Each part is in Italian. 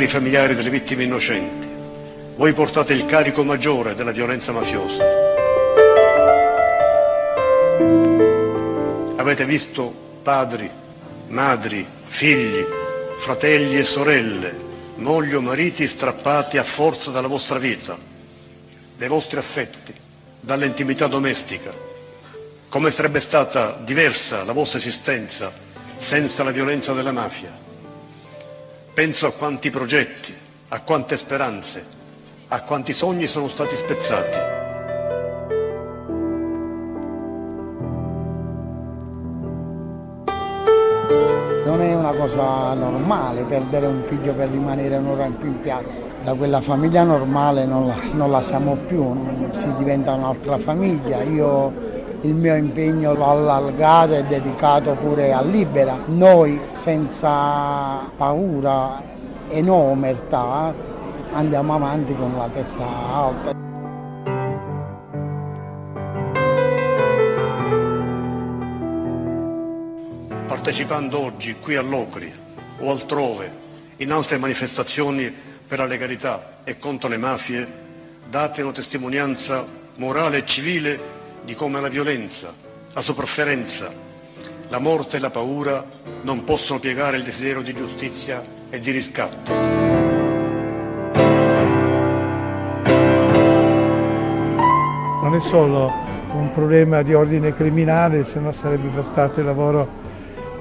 cari familiari delle vittime innocenti, voi portate il carico maggiore della violenza mafiosa. Avete visto padri, madri, figli, fratelli e sorelle, mogli o mariti strappati a forza dalla vostra vita, dai vostri affetti, dall'intimità domestica. Come sarebbe stata diversa la vostra esistenza senza la violenza della mafia? Penso a quanti progetti, a quante speranze, a quanti sogni sono stati spezzati. Non è una cosa normale perdere un figlio per rimanere un'ora in più in piazza. Da quella famiglia normale non la, non la siamo più, si diventa un'altra famiglia. Io il mio impegno l'ho allargato e dedicato pure a Libera. Noi senza paura e no omertà andiamo avanti con la testa alta. partecipando oggi qui a Locri o altrove in altre manifestazioni per la legalità e contro le mafie, date una testimonianza morale e civile di come la violenza, la sofferenza, la morte e la paura non possono piegare il desiderio di giustizia e di riscatto. Non è solo un problema di ordine criminale, se no sarebbe bastato il lavoro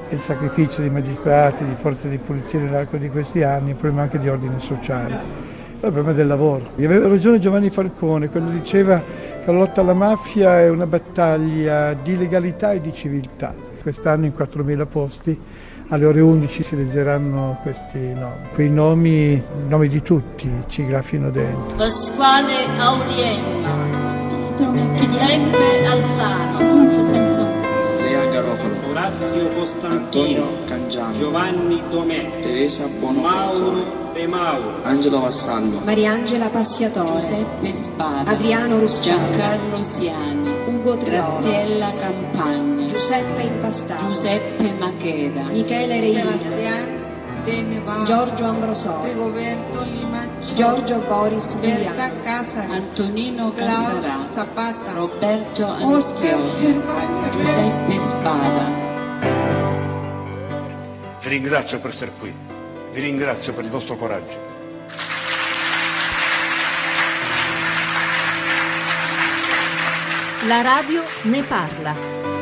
e il sacrificio di magistrati, di forze di polizia nell'arco di questi anni, un problema anche di ordine sociale. Il problema del lavoro. E aveva ragione Giovanni Falcone quando diceva che la lotta alla mafia è una battaglia di legalità e di civiltà. Quest'anno in 4.000 posti alle ore 11 si leggeranno questi nomi. Quei nomi, i nomi di tutti, ci graffino dentro. Pasquale Auriemma, Alfano, Lea Garofalo, Orazio Costantino, Antonio Cangiano, Giovanni Domè, Teresa Mauro Bonobottolo, De Mauro, Angelo Vassallo, Mariangela Passiatore, Giuseppe Spada, Adriano Russani, Giancarlo Siani, Ugo Triolo, Graziella Campagna, Giuseppe Impastato, Giuseppe Macheda, Michele Reina, Giorgio Ambrosoli, Rigoberto Giorgio Boris Casari, Antonino Claudio Zapata, Roberto Gervasio. Giuseppe Spada. Vi ringrazio per essere qui, vi ringrazio per il vostro coraggio. La radio ne parla.